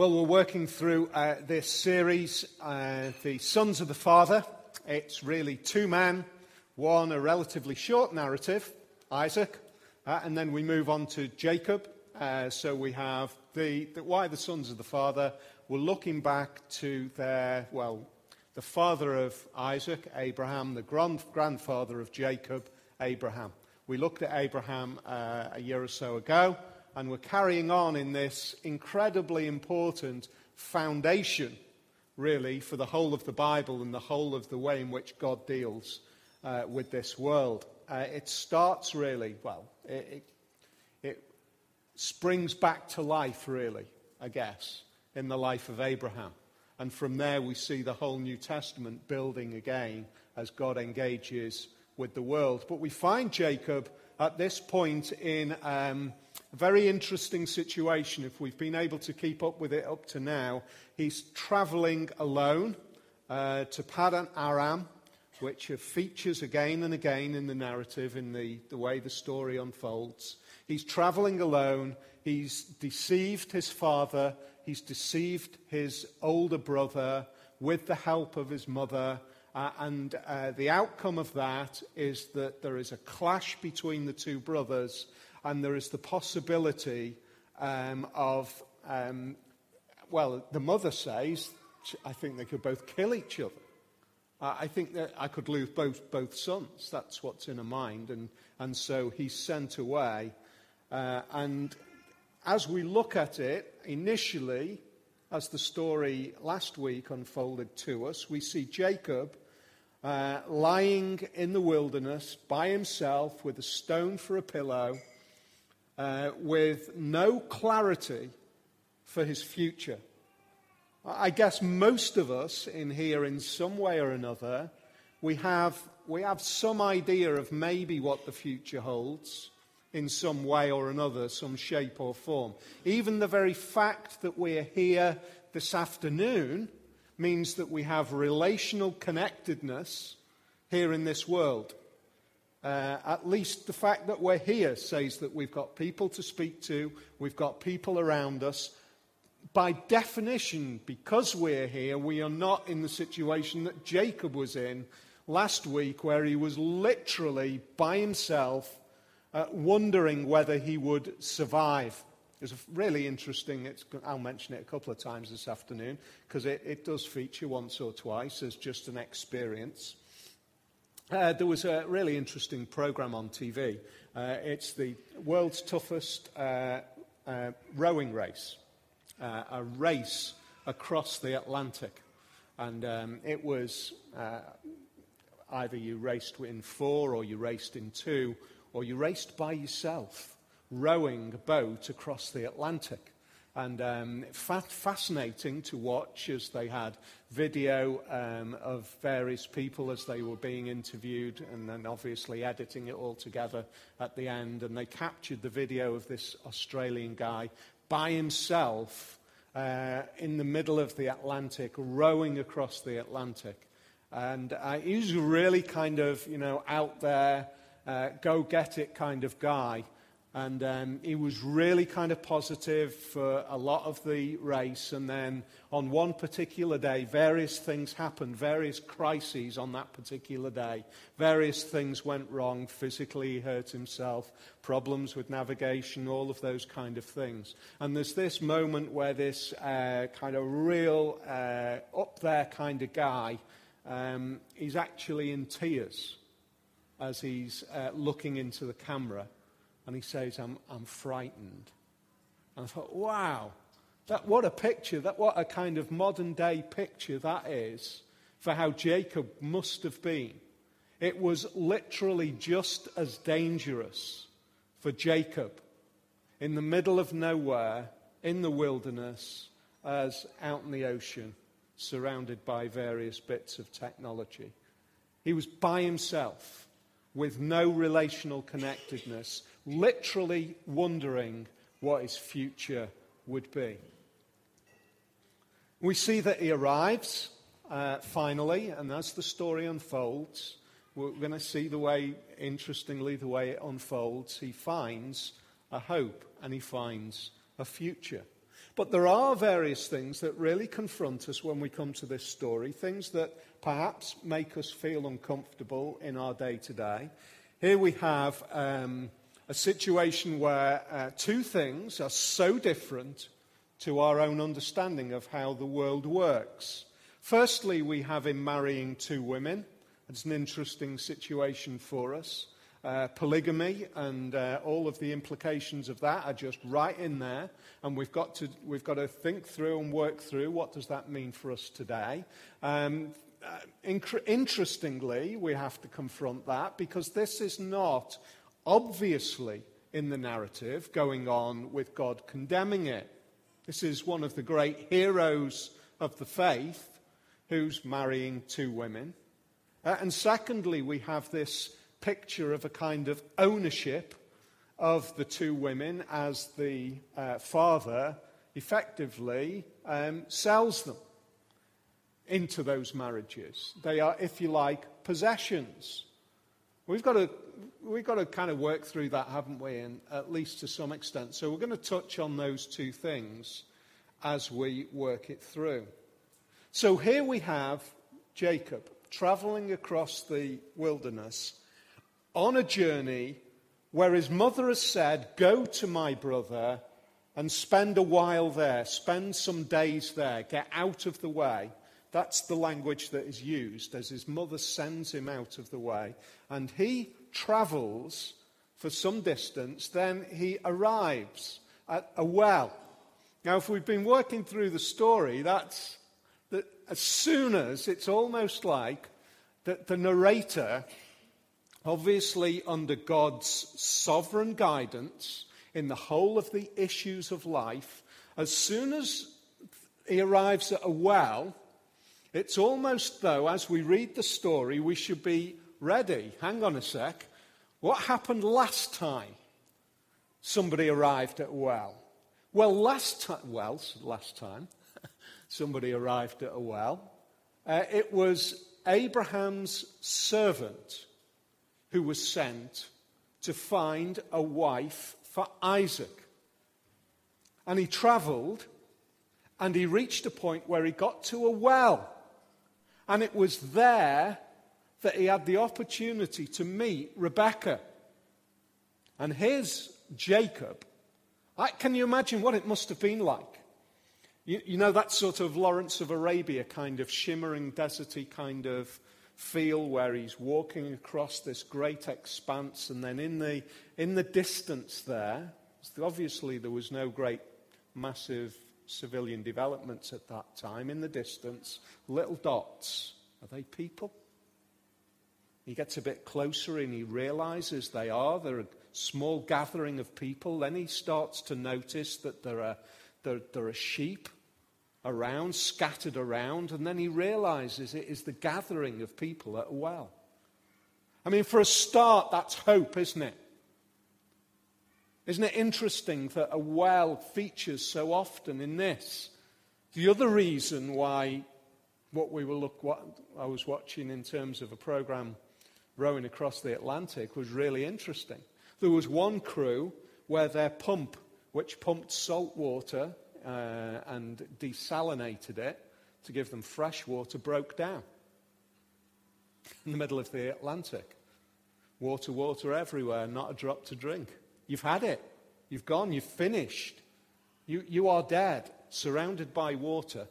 Well, we're working through uh, this series, uh, The Sons of the Father. It's really two men, one a relatively short narrative, Isaac, uh, and then we move on to Jacob. Uh, so we have the, the, why the sons of the father. We're looking back to their, well, the father of Isaac, Abraham, the grand, grandfather of Jacob, Abraham. We looked at Abraham uh, a year or so ago and we're carrying on in this incredibly important foundation, really, for the whole of the Bible and the whole of the way in which God deals uh, with this world. Uh, it starts really, well, it, it, it springs back to life, really, I guess, in the life of Abraham. And from there, we see the whole New Testament building again as God engages with the world. But we find Jacob at this point in um, a very interesting situation if we've been able to keep up with it up to now. He's traveling alone uh, to Padan Aram, which features again and again in the narrative, in the, the way the story unfolds. He's traveling alone. He's deceived his father. He's deceived his older brother with the help of his mother. Uh, and uh, the outcome of that is that there is a clash between the two brothers and there is the possibility um, of, um, well, the mother says, I think they could both kill each other. Uh, I think that I could lose both, both sons. That's what's in her mind. And, and so he's sent away. Uh, and as we look at it, initially, as the story last week unfolded to us, we see Jacob uh, lying in the wilderness by himself with a stone for a pillow uh, with no clarity for his future. I guess most of us in here, in some way or another, we have, we have some idea of maybe what the future holds in some way or another, some shape or form. Even the very fact that we're here this afternoon means that we have relational connectedness here in this world. Uh, at least the fact that we're here says that we've got people to speak to, we've got people around us. By definition, because we're here, we are not in the situation that Jacob was in last week, where he was literally by himself, uh, wondering whether he would survive. It's really interesting. I'll mention it a couple of times this afternoon because it, it does feature once or twice as just an experience. Uh, there was a really interesting program on TV. Uh, it's the world's toughest uh, uh rowing race, uh, a race across the Atlantic. And um, it was uh, either you raced in four, or you raced in two, or you raced by yourself, rowing a boat across the Atlantic and um, fa- fascinating to watch as they had video um, of various people as they were being interviewed and then obviously editing it all together at the end. And they captured the video of this Australian guy by himself uh, in the middle of the Atlantic, rowing across the Atlantic. And uh, he was really kind of, you know, out there, uh, go get it kind of guy. And um, he was really kind of positive for a lot of the race. And then on one particular day, various things happened, various crises on that particular day. Various things went wrong. Physically, he hurt himself, problems with navigation, all of those kind of things. And there's this moment where this uh, kind of real, uh, up there kind of guy, um, is actually in tears as he's uh, looking into the camera and he says, I'm, I'm frightened. And I thought, wow, that, what a picture, that, what a kind of modern day picture that is for how Jacob must have been. It was literally just as dangerous for Jacob in the middle of nowhere, in the wilderness, as out in the ocean, surrounded by various bits of technology. He was by himself with no relational connectedness, literally wondering what his future would be. We see that he arrives uh, finally, and as the story unfolds, we're going to see the way, interestingly, the way it unfolds. He finds a hope and he finds a future. But there are various things that really confront us when we come to this story, things that perhaps make us feel uncomfortable in our day to day. Here we have um, a situation where uh, two things are so different to our own understanding of how the world works. Firstly, we have him marrying two women. It's an interesting situation for us. Uh, polygamy and uh, all of the implications of that are just right in there. And we've got, to, we've got to think through and work through what does that mean for us today. Um, uh, inc- interestingly, we have to confront that because this is not obviously in the narrative going on with God condemning it. This is one of the great heroes of the faith who's marrying two women. Uh, and secondly, we have this picture of a kind of ownership of the two women as the uh, father effectively um, sells them into those marriages. They are, if you like, possessions. We've got to, we've got to kind of work through that, haven't we, and at least to some extent. So we're going to touch on those two things as we work it through. So here we have Jacob traveling across the wilderness on a journey where his mother has said, Go to my brother and spend a while there, spend some days there, get out of the way. That's the language that is used as his mother sends him out of the way. And he travels for some distance, then he arrives at a well. Now, if we've been working through the story, that's that as soon as it's almost like that the narrator Obviously, under God's sovereign guidance in the whole of the issues of life, as soon as he arrives at a well, it's almost though, as we read the story, we should be ready. Hang on a sec. What happened last time somebody arrived at a well? Well, last time, well, last time somebody arrived at a well, uh, it was Abraham's servant who was sent to find a wife for Isaac. And he traveled and he reached a point where he got to a well. And it was there that he had the opportunity to meet Rebecca. And here's Jacob. I, can you imagine what it must have been like? You, you know, that sort of Lawrence of Arabia kind of shimmering, deserty kind of feel where he's walking across this great expanse, and then in the, in the distance there, obviously there was no great massive civilian developments at that time. In the distance, little dots. Are they people? He gets a bit closer and he realizes they are. They're a small gathering of people. Then he starts to notice that there are, there, there are sheep around, scattered around, and then he realizes it is the gathering of people at a well. I mean, for a start, that's hope, isn't it? Isn't it interesting that a well features so often in this? The other reason why what we will look what I was watching in terms of a program rowing across the Atlantic was really interesting. There was one crew where their pump, which pumped salt water uh, and desalinated it to give them fresh water broke down in the middle of the Atlantic. Water, water everywhere, not a drop to drink. You've had it. You've gone. You've finished. You, you are dead, surrounded by water.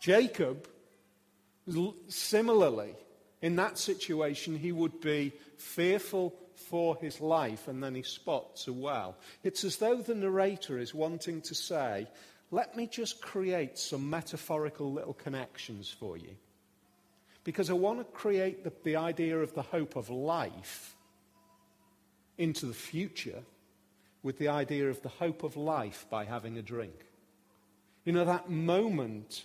Jacob, similarly, in that situation, he would be fearful for his life, and then he spots a well. It's as though the narrator is wanting to say, let me just create some metaphorical little connections for you. Because I want to create the, the idea of the hope of life into the future with the idea of the hope of life by having a drink. You know, that moment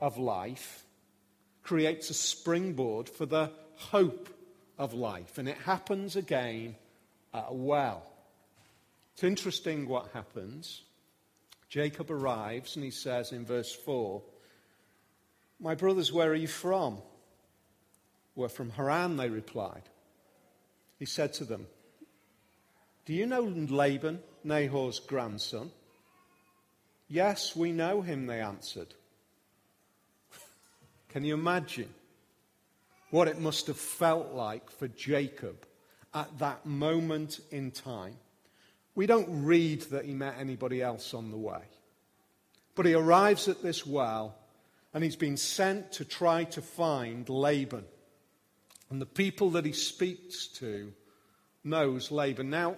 of life creates a springboard for the hope of life. And it happens again at a well. It's interesting what happens. Jacob arrives and he says in verse 4, My brothers, where are you from? We're from Haran, they replied. He said to them, Do you know Laban, Nahor's grandson? Yes, we know him, they answered. Can you imagine what it must have felt like for Jacob at that moment in time? We don't read that he met anybody else on the way. But he arrives at this well and he's been sent to try to find Laban. And the people that he speaks to knows Laban. Now,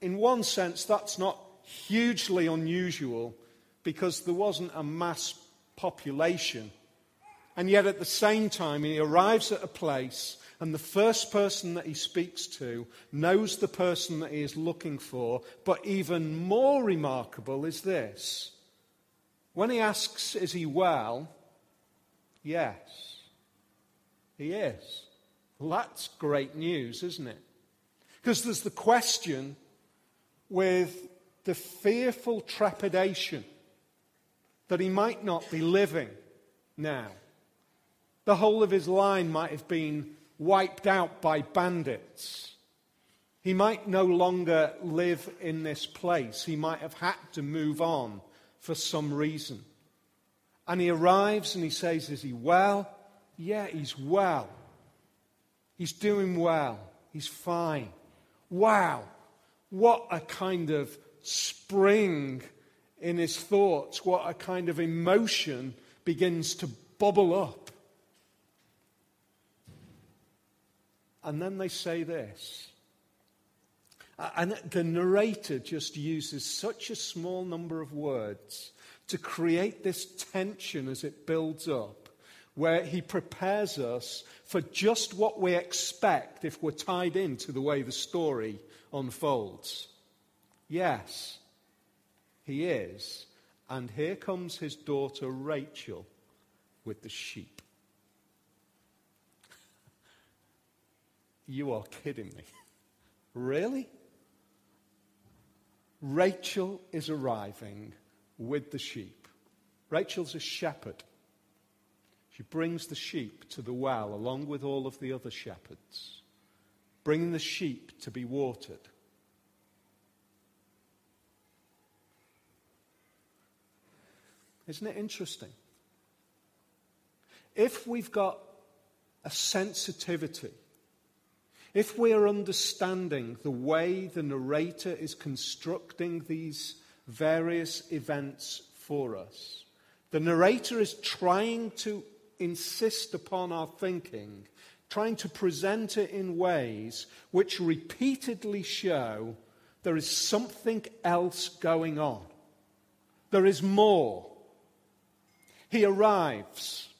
in one sense, that's not hugely unusual because there wasn't a mass population. And yet, at the same time, he arrives at a place, and the first person that he speaks to knows the person that he is looking for. But even more remarkable is this when he asks, Is he well? Yes, he is. Well, that's great news, isn't it? Because there's the question with the fearful trepidation that he might not be living now. The whole of his line might have been wiped out by bandits. He might no longer live in this place. He might have had to move on for some reason. And he arrives and he says, Is he well? Yeah, he's well. He's doing well. He's fine. Wow. What a kind of spring in his thoughts, what a kind of emotion begins to bubble up. And then they say this. And the narrator just uses such a small number of words to create this tension as it builds up, where he prepares us for just what we expect if we're tied into the way the story unfolds. Yes, he is. And here comes his daughter Rachel with the sheep. You are kidding me. Really? Rachel is arriving with the sheep. Rachel's a shepherd. She brings the sheep to the well along with all of the other shepherds, bringing the sheep to be watered. Isn't it interesting? If we've got a sensitivity, if we're understanding the way the narrator is constructing these various events for us, the narrator is trying to insist upon our thinking, trying to present it in ways which repeatedly show there is something else going on. There is more. He arrives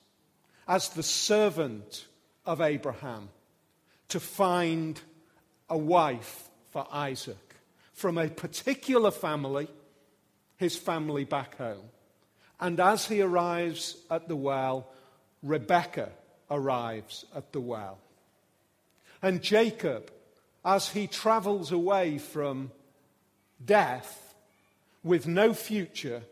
as the servant of Abraham to find a wife for Isaac from a particular family, his family back home. And as he arrives at the well, Rebekah arrives at the well. And Jacob, as he travels away from death with no future,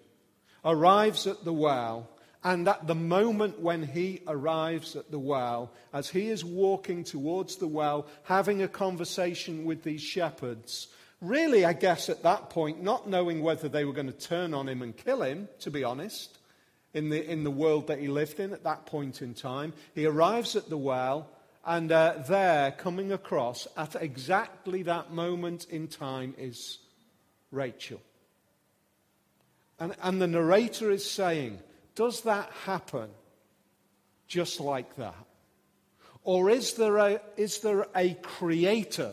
arrives at the well. And at the moment when he arrives at the well, as he is walking towards the well, having a conversation with these shepherds, really, I guess at that point, not knowing whether they were going to turn on him and kill him, to be honest, in the, in the world that he lived in at that point in time. He arrives at the well, and uh, there, coming across at exactly that moment in time, is Rachel. And, and the narrator is saying, Does that happen just like that? Or is there a, is there a creator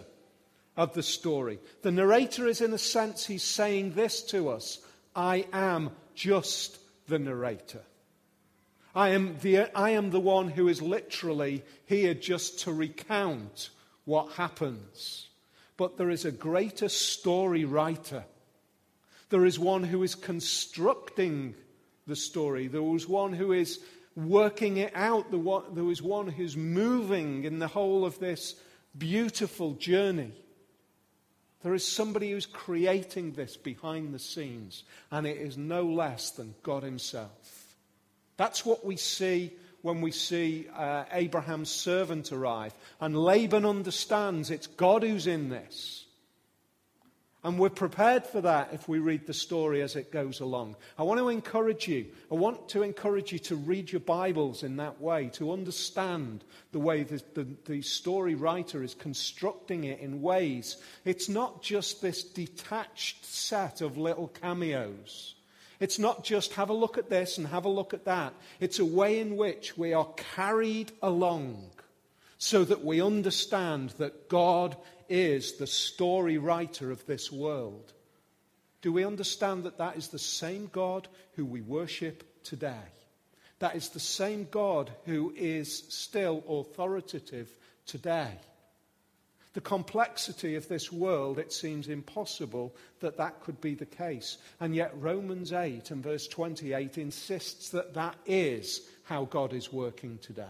of the story? The narrator is, in a sense, he's saying this to us I am just the narrator. I am the, I am the one who is literally here just to recount what happens. But there is a greater story writer. There is one who is constructing the story. There was one who is working it out. there was one who's moving in the whole of this beautiful journey. There is somebody who's creating this behind the scenes, and it is no less than God Himself. That's what we see when we see uh, Abraham's servant arrive. And Laban understands it's God who's in this. And we're prepared for that if we read the story as it goes along. I want to encourage you. I want to encourage you to read your Bibles in that way, to understand the way the, the, the story writer is constructing it in ways. It's not just this detached set of little cameos. It's not just have a look at this and have a look at that. It's a way in which we are carried along so that we understand that God is the story writer of this world. Do we understand that that is the same God who we worship today? That is the same God who is still authoritative today. The complexity of this world, it seems impossible that that could be the case. And yet, Romans 8 and verse 28 insists that that is how God is working today.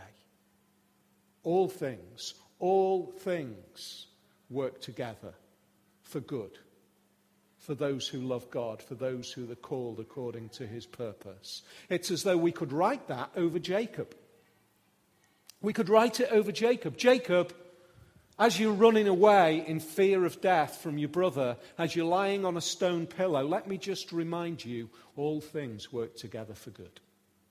All things, all things work together for good, for those who love God, for those who are called according to his purpose. It's as though we could write that over Jacob. We could write it over Jacob. Jacob, as you're running away in fear of death from your brother, as you're lying on a stone pillow, let me just remind you all things work together for good.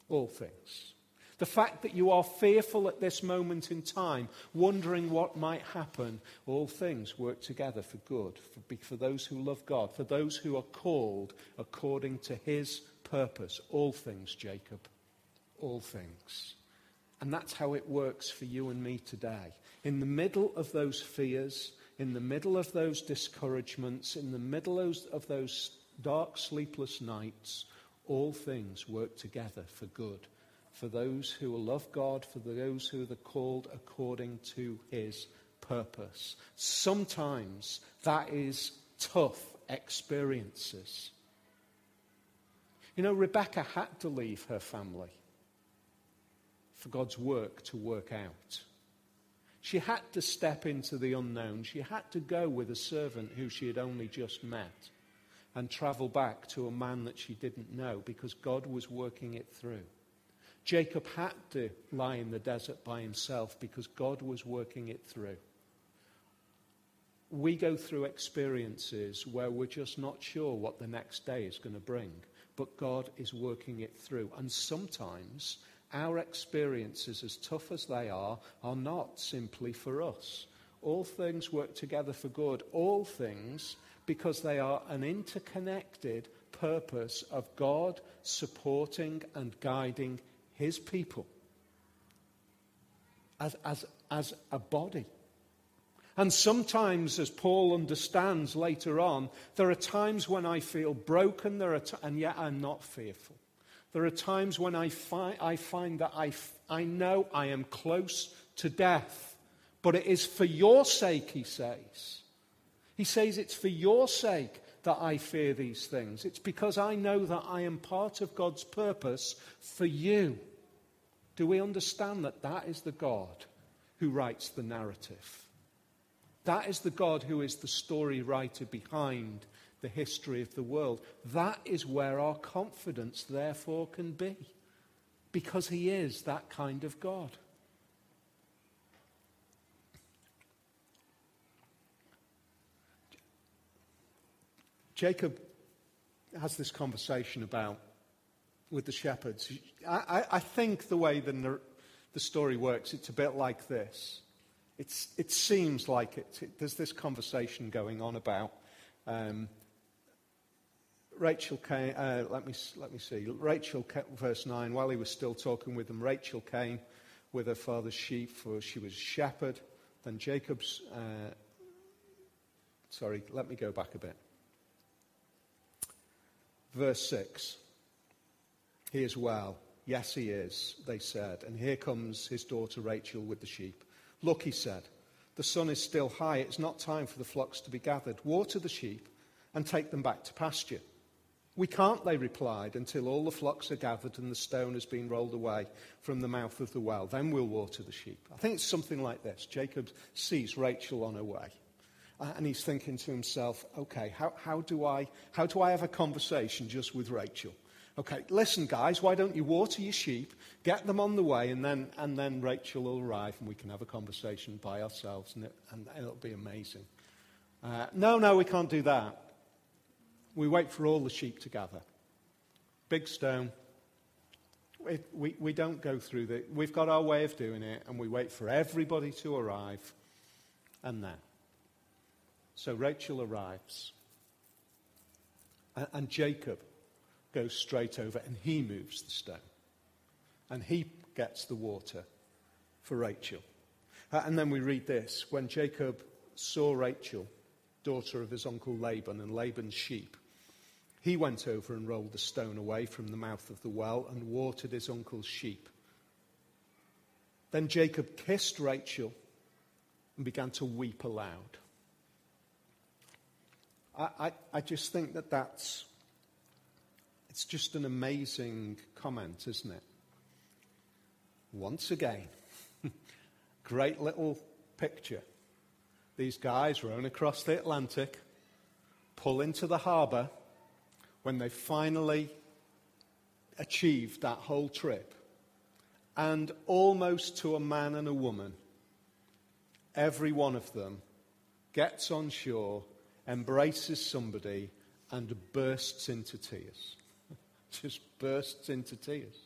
All things. The fact that you are fearful at this moment in time, wondering what might happen, all things work together for good, for, for those who love God, for those who are called according to his purpose. All things, Jacob. All things. And that's how it works for you and me today. In the middle of those fears, in the middle of those discouragements, in the middle of those dark, sleepless nights, all things work together for good for those who love God, for those who are called according to his purpose. Sometimes that is tough experiences. You know, Rebecca had to leave her family for God's work to work out. She had to step into the unknown. She had to go with a servant who she had only just met and travel back to a man that she didn't know because God was working it through. Jacob had to lie in the desert by himself because God was working it through. We go through experiences where we're just not sure what the next day is going to bring, but God is working it through. And sometimes our experiences, as tough as they are, are not simply for us. All things work together for good. All things because they are an interconnected purpose of God supporting and guiding his people as, as, as a body. And sometimes, as Paul understands later on, there are times when I feel broken, there are t- and yet I'm not fearful. There are times when I, fi- I find that I, f- I know I am close to death, but it is for your sake, he says. He says it's for your sake that I fear these things. It's because I know that I am part of God's purpose for you. Do we understand that that is the God who writes the narrative? That is the God who is the story writer behind the history of the world. That is where our confidence, therefore, can be, because he is that kind of God. Jacob has this conversation about with the shepherds. I, I think the way the, the story works, it's a bit like this. It's, it seems like it, it, there's this conversation going on about um, Rachel came, uh, let, me, let me see. Rachel, came, verse 9, while he was still talking with them, Rachel came with her father's sheep, for she was a shepherd. Then Jacob's, uh, sorry, let me go back a bit. Verse 6. He is well. Yes, he is, they said. And here comes his daughter Rachel with the sheep. Look, he said, the sun is still high. It's not time for the flocks to be gathered. Water the sheep and take them back to pasture. We can't, they replied, until all the flocks are gathered and the stone has been rolled away from the mouth of the well. Then we'll water the sheep. I think it's something like this. Jacob sees Rachel on her way. Uh, and he's thinking to himself, okay, how, how, do I, how do I have a conversation just with Rachel? Okay, listen, guys, why don't you water your sheep, get them on the way, and then, and then Rachel will arrive and we can have a conversation by ourselves and, it, it'll be amazing. Uh, no, no, we can't do that. We wait for all the sheep to gather. Big stone. We, we, don't go through the. We've got our way of doing it, and we wait for everybody to arrive. And then. So Rachel arrives. And, Jacob goes straight over, and he moves the stone. And he gets the water for Rachel. Uh, and then we read this when Jacob saw Rachel, daughter of his uncle Laban, and Laban's sheep, he went over and rolled the stone away from the mouth of the well and watered his uncle's sheep. Then Jacob kissed Rachel and began to weep aloud. I, I, I just think that that's it's just an amazing comment, isn't it? Once again, great little picture. These guys rowing across the Atlantic, pull into the harbour when they finally achieved that whole trip. And almost to a man and a woman, every one of them gets on shore, embraces somebody, and bursts into tears. Just bursts into tears.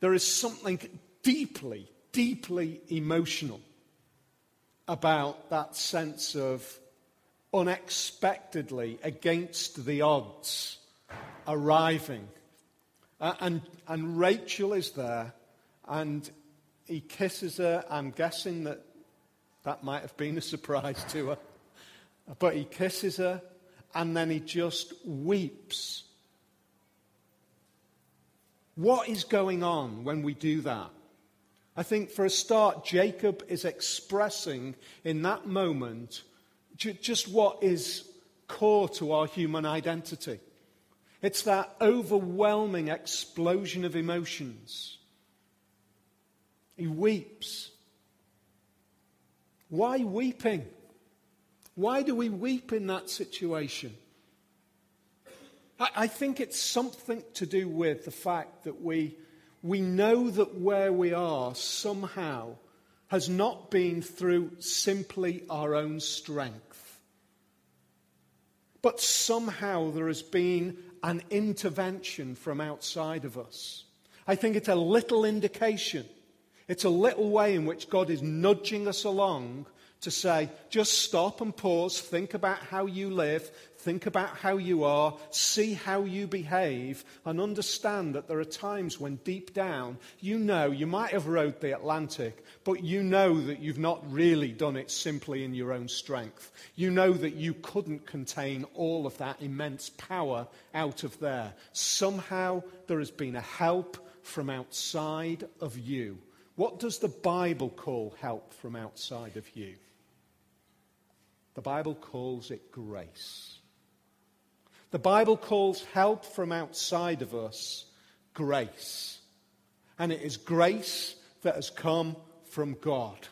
There is something deeply, deeply emotional about that sense of unexpectedly, against the odds, arriving. Uh, and, and Rachel is there, and he kisses her. I'm guessing that that might have been a surprise to her. But he kisses her, and then he just weeps what is going on when we do that? I think for a start, Jacob is expressing in that moment just what is core to our human identity. It's that overwhelming explosion of emotions. He weeps. Why weeping? Why do we weep in that situation? I, think it's something to do with the fact that we, we know that where we are somehow has not been through simply our own strength. But somehow there has been an intervention from outside of us. I think it's a little indication. It's a little way in which God is nudging us along to say, just stop and pause, think about how you live, think about how you are, see how you behave, and understand that there are times when deep down you know you might have rowed the Atlantic, but you know that you've not really done it simply in your own strength. You know that you couldn't contain all of that immense power out of there. Somehow there has been a help from outside of you. What does the Bible call help from outside of you? The Bible calls it grace. The Bible calls help from outside of us grace. And it is grace that has come from God.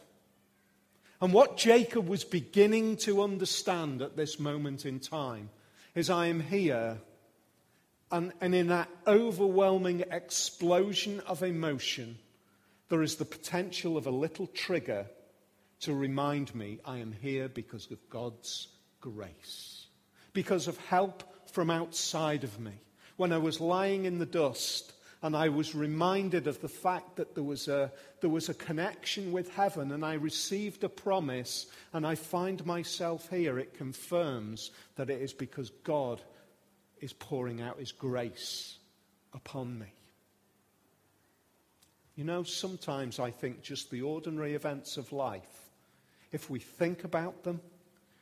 And what Jacob was beginning to understand at this moment in time is I am here, and, and in that overwhelming explosion of emotion, there is the potential of a little trigger to remind me I am here because of God's grace, because of help from outside of me. When I was lying in the dust and I was reminded of the fact that there was a, there was a connection with heaven and I received a promise and I find myself here, it confirms that it is because God is pouring out his grace upon me. You know, sometimes I think just the ordinary events of life if we think about them,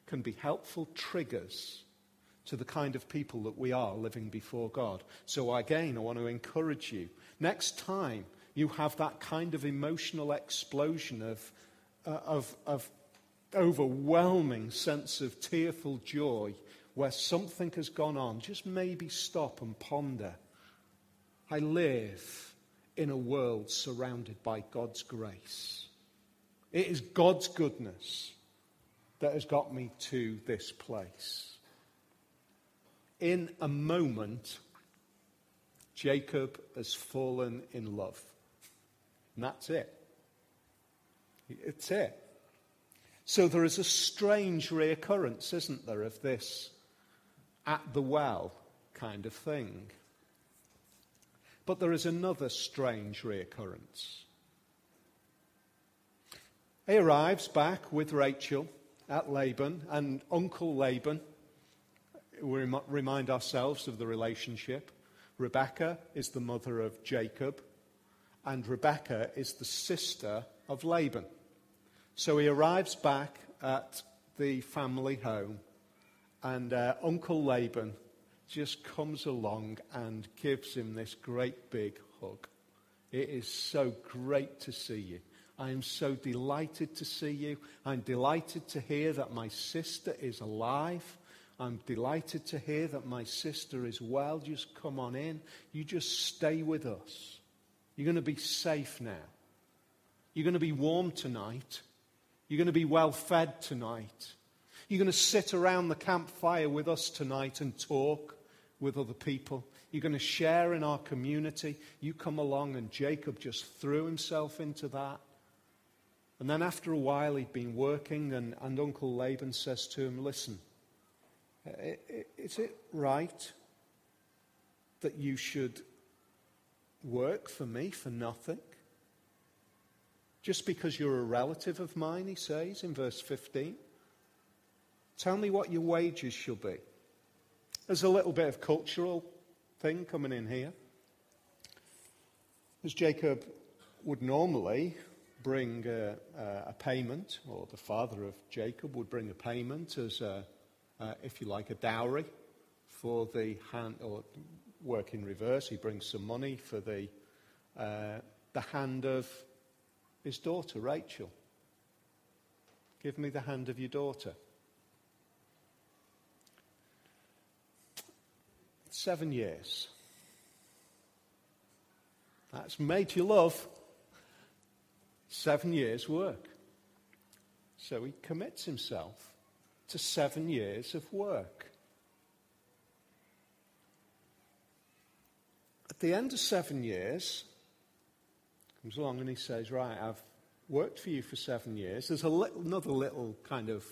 can be helpful triggers to the kind of people that we are living before God. So, again, I want to encourage you. Next time you have that kind of emotional explosion of, uh, of, of overwhelming sense of tearful joy where something has gone on, just maybe stop and ponder. I live in a world surrounded by God's grace. It is God's goodness that has got me to this place. In a moment, Jacob has fallen in love. And that's it. It's it. So there is a strange reoccurrence, isn't there, of this, at the well kind of thing. But there is another strange reoccurrence. He arrives back with Rachel at Laban and Uncle Laban. We remind ourselves of the relationship. Rebecca is the mother of Jacob, and Rebecca is the sister of Laban. So he arrives back at the family home, and uh, Uncle Laban just comes along and gives him this great big hug. It is so great to see you. I am so delighted to see you. I'm delighted to hear that my sister is alive. I'm delighted to hear that my sister is well. Just come on in. You just stay with us. You're going to be safe now. You're going to be warm tonight. You're going to be well fed tonight. You're going to sit around the campfire with us tonight and talk with other people. You're going to share in our community. You come along, and Jacob just threw himself into that. And then after a while, he'd been working, and, and Uncle Laban says to him, Listen, is it right that you should work for me for nothing? Just because you're a relative of mine, he says in verse 15. Tell me what your wages shall be. There's a little bit of cultural thing coming in here. As Jacob would normally bring a, a, payment, or the father of Jacob would bring a payment as, a, uh, if you like, a dowry for the hand, or work in reverse. He brings some money for the, uh, the hand of his daughter, Rachel. Give me the hand of your daughter. Seven years. That's made you love seven years' work. So he commits himself to seven years of work. At the end of seven years, comes along and he says, Right, I've worked for you for seven years. There's little, another little kind of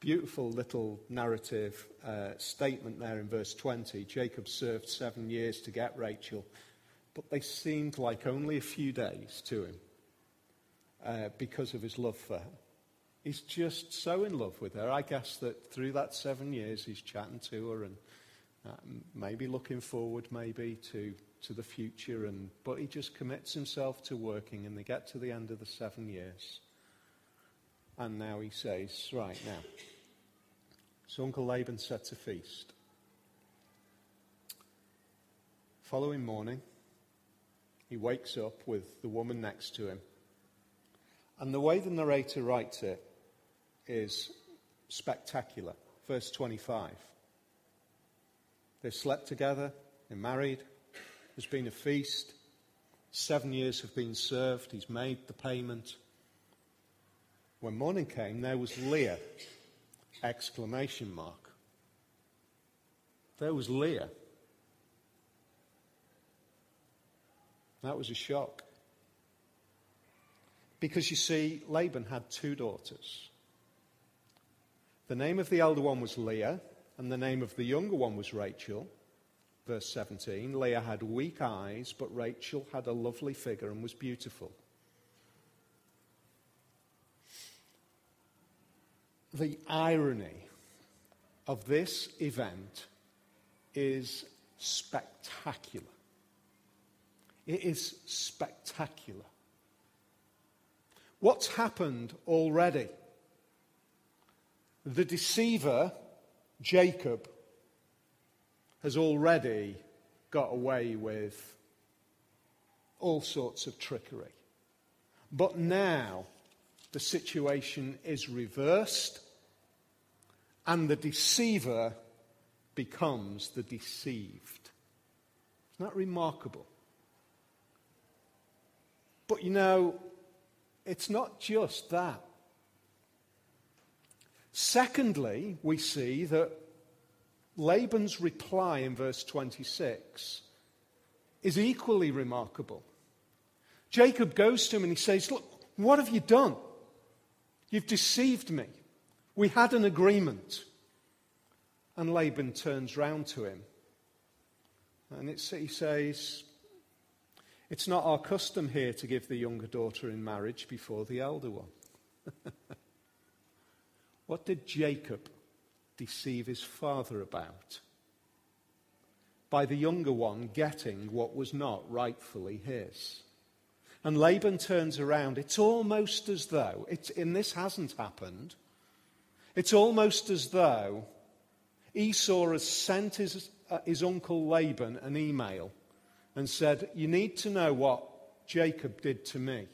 beautiful little narrative uh, statement there in verse 20. Jacob served seven years to get Rachel, but they seemed like only a few days to him uh, because of his love for her. He's just so in love with her. I guess that through that seven years, he's chatting to her and uh, maybe looking forward, maybe to, to the future. And, but he just commits himself to working, and they get to the end of the seven years. And now he says, Right now. So Uncle Laban sets a feast. Following morning, he wakes up with the woman next to him and the way the narrator writes it is spectacular. Verse 25. They've slept together, they're married, there's been a feast, seven years have been served, he's made the payment. When morning came, there was Leah! Exclamation mark. There was Leah. That was a shock. Because you see, Laban had two daughters. The name of the elder one was Leah, and the name of the younger one was Rachel. Verse 17 Leah had weak eyes, but Rachel had a lovely figure and was beautiful. The irony of this event is spectacular. It is spectacular. What's happened already? The deceiver, Jacob, has already got away with all sorts of trickery. But now the situation is reversed, and the deceiver becomes the deceived. Isn't that remarkable? But you know, it's not just that. Secondly, we see that Laban's reply in verse 26 is equally remarkable. Jacob goes to him and he says, Look, what have you done? You've deceived me. We had an agreement. And Laban turns round to him. And he says, It's not our custom here to give the younger daughter in marriage before the elder one. what did Jacob deceive his father about? By the younger one getting what was not rightfully his. And Laban turns around. It's almost as though, it's, and this hasn't happened, it's almost as though Esau has sent his, uh, his uncle Laban an email and said, You need to know what Jacob did to me.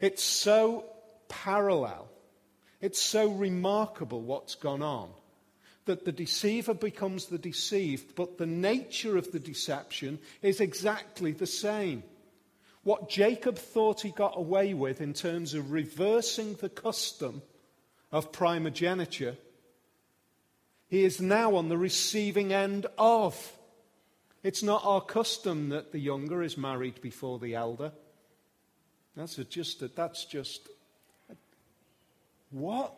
It's so parallel, it's so remarkable what's gone on that the deceiver becomes the deceived, but the nature of the deception is exactly the same. What Jacob thought he got away with in terms of reversing the custom of primogeniture, he is now on the receiving end of. It's not our custom that the younger is married before the elder. That's just, that's just, what?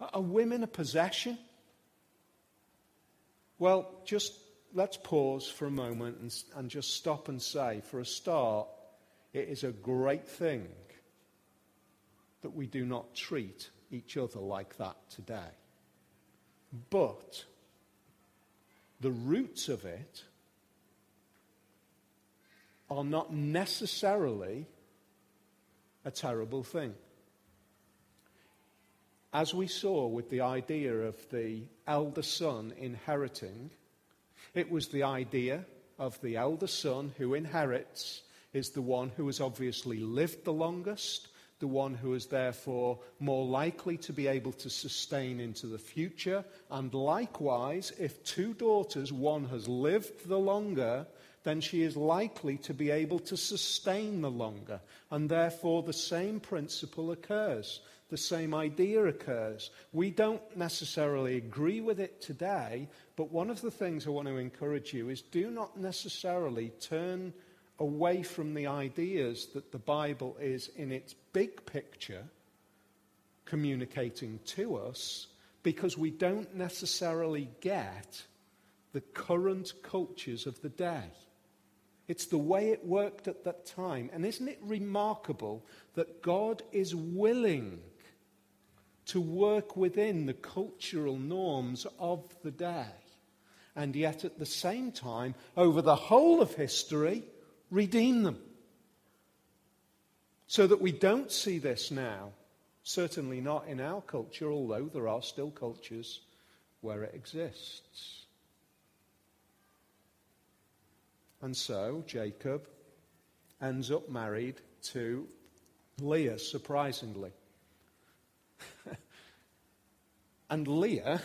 Are women a possession? Well, just let's pause for a moment and, and just stop and say, for a start, it is a great thing that we do not treat each other like that today. But the roots of it are not necessarily a terrible thing. As we saw with the idea of the elder son inheriting, it was the idea of the elder son who inherits is the one who has obviously lived the longest, the one who is therefore more likely to be able to sustain into the future. And likewise, if two daughters, one has lived the longer, then she is likely to be able to sustain the longer. And therefore, the same principle occurs. The same idea occurs. We don't necessarily agree with it today, but one of the things I want to encourage you is do not necessarily turn away from the ideas that the Bible is, in its big picture, communicating to us because we don't necessarily get the current cultures of the day. It's the way it worked at that time. And isn't it remarkable that God is willing to work within the cultural norms of the day? And yet, at the same time, over the whole of history, redeem them. So that we don't see this now, certainly not in our culture, although there are still cultures where it exists. And so Jacob ends up married to Leah, surprisingly. and Leah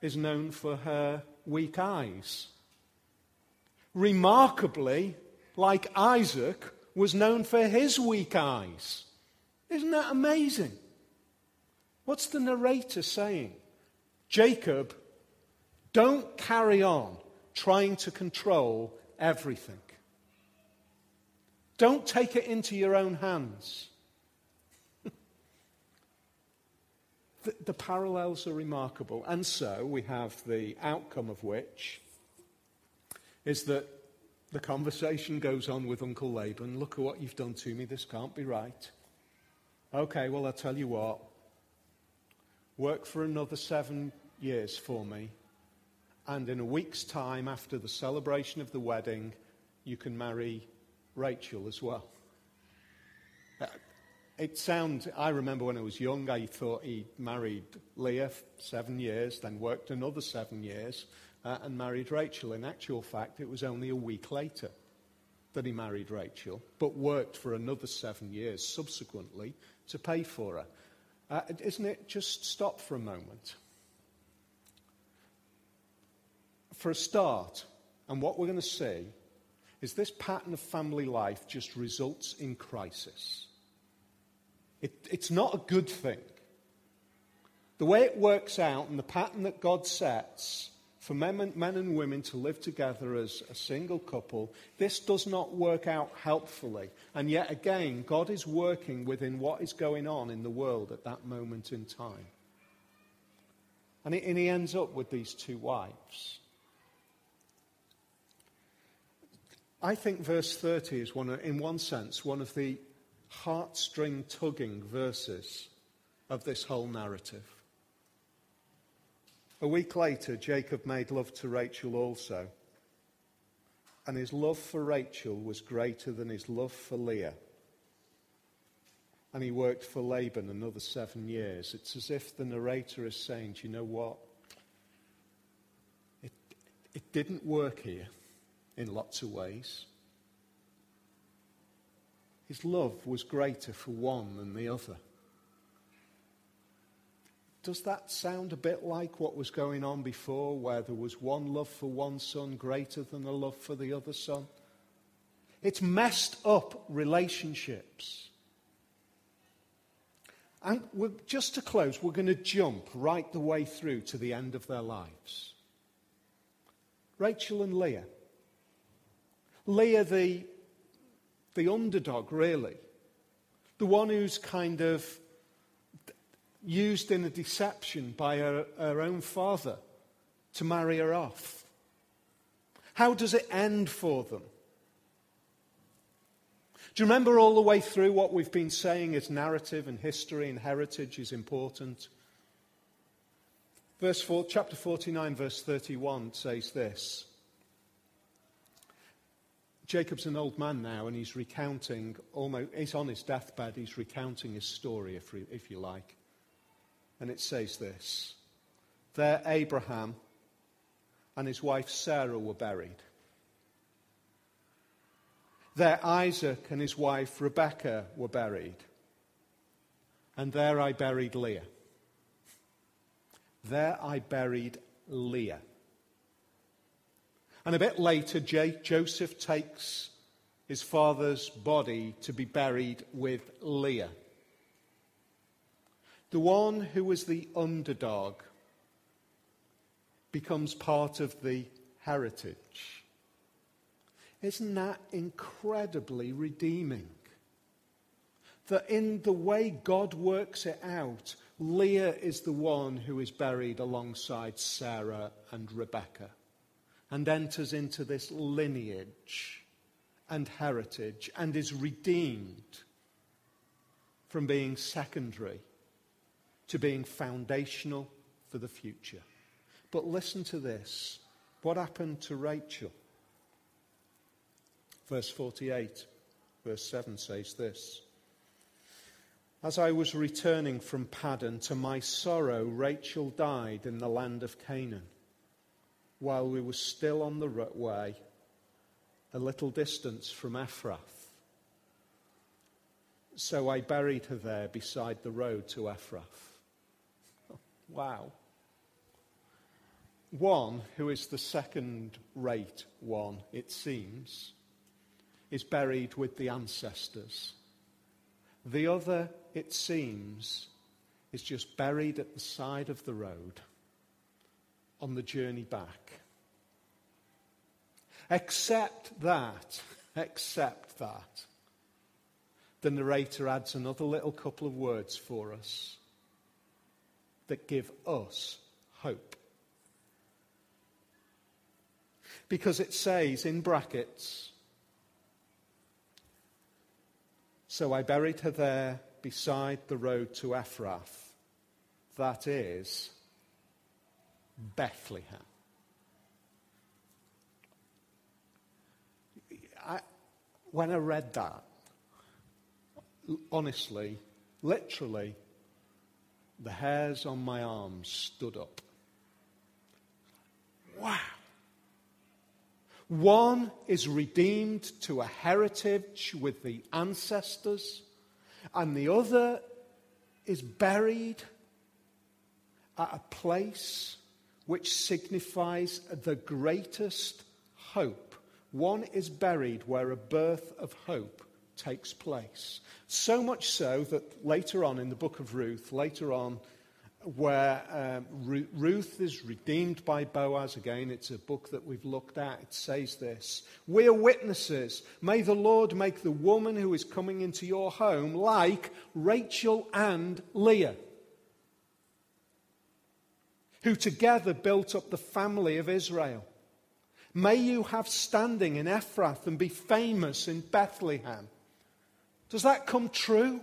is known for her weak eyes remarkably, like Isaac, was known for his weak eyes. Isn't that amazing? What's the narrator saying? Jacob, don't carry on trying to control everything. Don't take it into your own hands. the, the, parallels are remarkable. And so we have the outcome of which is that the conversation goes on with Uncle Laban. Look at what you've done to me. This can't be right. Okay, well, I'll tell you what. Work for another seven years for me. And in a week's time, after the celebration of the wedding, you can marry Rachel as well. Uh, it sounds, I remember when I was young, I thought he married Leah seven years, then worked another seven years, uh, and married Rachel. In actual fact, it was only a week later that he married Rachel, but worked for another seven years subsequently to pay for her. Uh, isn't it? Just stop for a moment. For a start, and what we're going to see is this pattern of family life just results in crisis. It, it's not a good thing. The way it works out and the pattern that God sets for men, men and women to live together as a single couple, this does not work out helpfully. And yet again, God is working within what is going on in the world at that moment in time. And he, and he ends up with these two wives. I think verse 30 is, one, in one sense, one of the heartstring tugging verses of this whole narrative. A week later, Jacob made love to Rachel also. And his love for Rachel was greater than his love for Leah. And he worked for Laban another seven years. It's as if the narrator is saying, Do you know what? It, it didn't work here in lots of ways. His love was greater for one than the other. Does that sound a bit like what was going on before, where there was one love for one son greater than the love for the other son? It's messed up relationships. And just to close, we're going to jump right the way through to the end of their lives. Rachel and Leah. Leah, the, the underdog, really. The one who's kind of used in a deception by her, her own father to marry her off. How does it end for them? Do you remember all the way through what we've been saying is narrative and history and heritage is important? Verse 4, chapter 49, verse 31 says this Jacob's an old man now, and he's recounting, almost, he's on his deathbed, he's recounting his story, if, if you like. And it says this There Abraham and his wife Sarah were buried. There Isaac and his wife Rebekah were buried. And there I buried Leah. There I buried Leah. And a bit later, J- Joseph takes his father's body to be buried with Leah. The one who was the underdog becomes part of the heritage. Isn't that incredibly redeeming? That in the way God works it out, Leah is the one who is buried alongside Sarah and Rebecca and enters into this lineage and heritage and is redeemed from being secondary to being foundational for the future. But listen to this. What happened to Rachel? Verse 48, verse 7 says this As I was returning from Paddan, to my sorrow, Rachel died in the land of Canaan while we were still on the way, a little distance from Ephrath. So I buried her there beside the road to Ephrath. Wow. One, who is the second rate one, it seems, is buried with the ancestors. The other, it seems, is just buried at the side of the road on the journey back. Except that, except that, the narrator adds another little couple of words for us that give us hope. Because it says in brackets, So I buried her there beside the road to Ephrath, that is, Bethlehem. I, when I read that, honestly, literally, the hairs on my arms stood up. Wow. One is redeemed to a heritage with the ancestors, and the other is buried at a place which signifies the greatest hope. One is buried where a birth of hope takes place. So much so that later on in the book of Ruth, later on, where um, Ruth is redeemed by Boaz, again, it's a book that we've looked at, it says this We are witnesses. May the Lord make the woman who is coming into your home like Rachel and Leah who together built up the family of Israel. May you have standing in Ephrath and be famous in Bethlehem. Does that come true?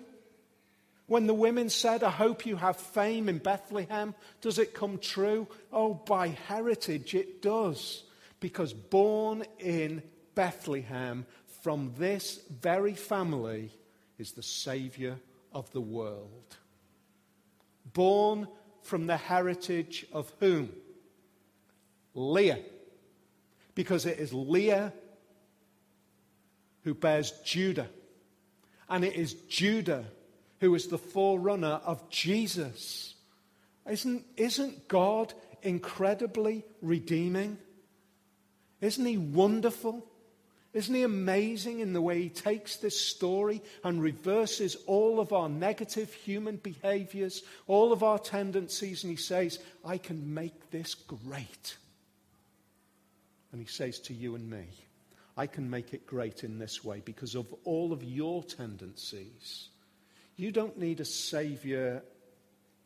When the women said, I hope you have fame in Bethlehem, does it come true? Oh, by heritage it does. Because born in Bethlehem from this very family is the Saviour of the world. Born from the heritage of whom? Leah. Because it is Leah who bears Judah. And it is Judah who is the forerunner of Jesus. Isn't, isn't God incredibly redeeming? Isn't he wonderful? Isn't he amazing in the way he takes this story and reverses all of our negative human behaviors, all of our tendencies, and he says, I can make this great. And he says to you and me, I can make it great in this way because of all of your tendencies. You don't need a savior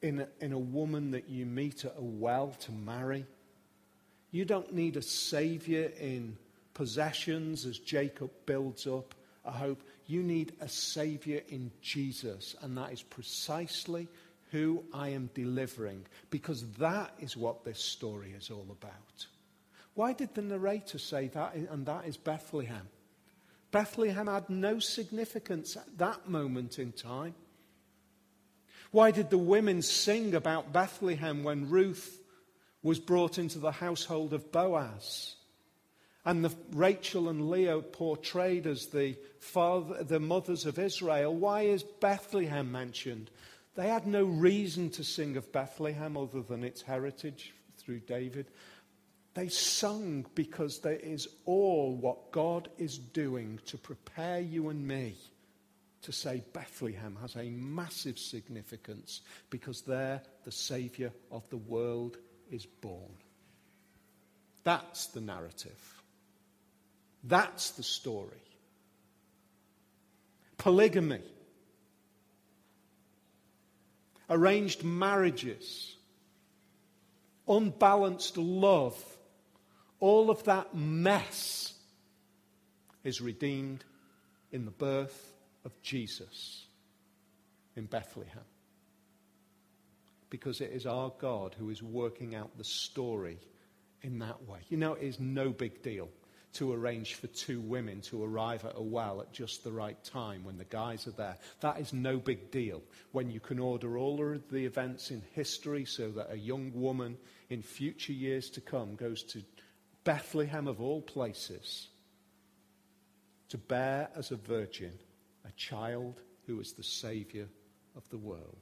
in a, in a woman that you meet at a well to marry. You don't need a savior in possessions as Jacob builds up a hope. You need a Savior in Jesus, and that is precisely who I am delivering, because that is what this story is all about. Why did the narrator say that, and that is Bethlehem? Bethlehem had no significance at that moment in time. Why did the women sing about Bethlehem when Ruth was brought into the household of Boaz? and the, Rachel and Leah portrayed as the, father, the mothers of Israel, why is Bethlehem mentioned? They had no reason to sing of Bethlehem other than its heritage through David. They sung because there is all what God is doing to prepare you and me to say Bethlehem has a massive significance because there the Saviour of the world is born. That's the narrative. That's the story. Polygamy, arranged marriages, unbalanced love, all of that mess is redeemed in the birth of Jesus in Bethlehem. Because it is our God who is working out the story in that way. You know, it is no big deal to arrange for two women to arrive at a well at just the right time when the guys are there. That is no big deal when you can order all of the events in history so that a young woman in future years to come goes to Bethlehem of all places to bear as a virgin a child who is the Saviour of the world.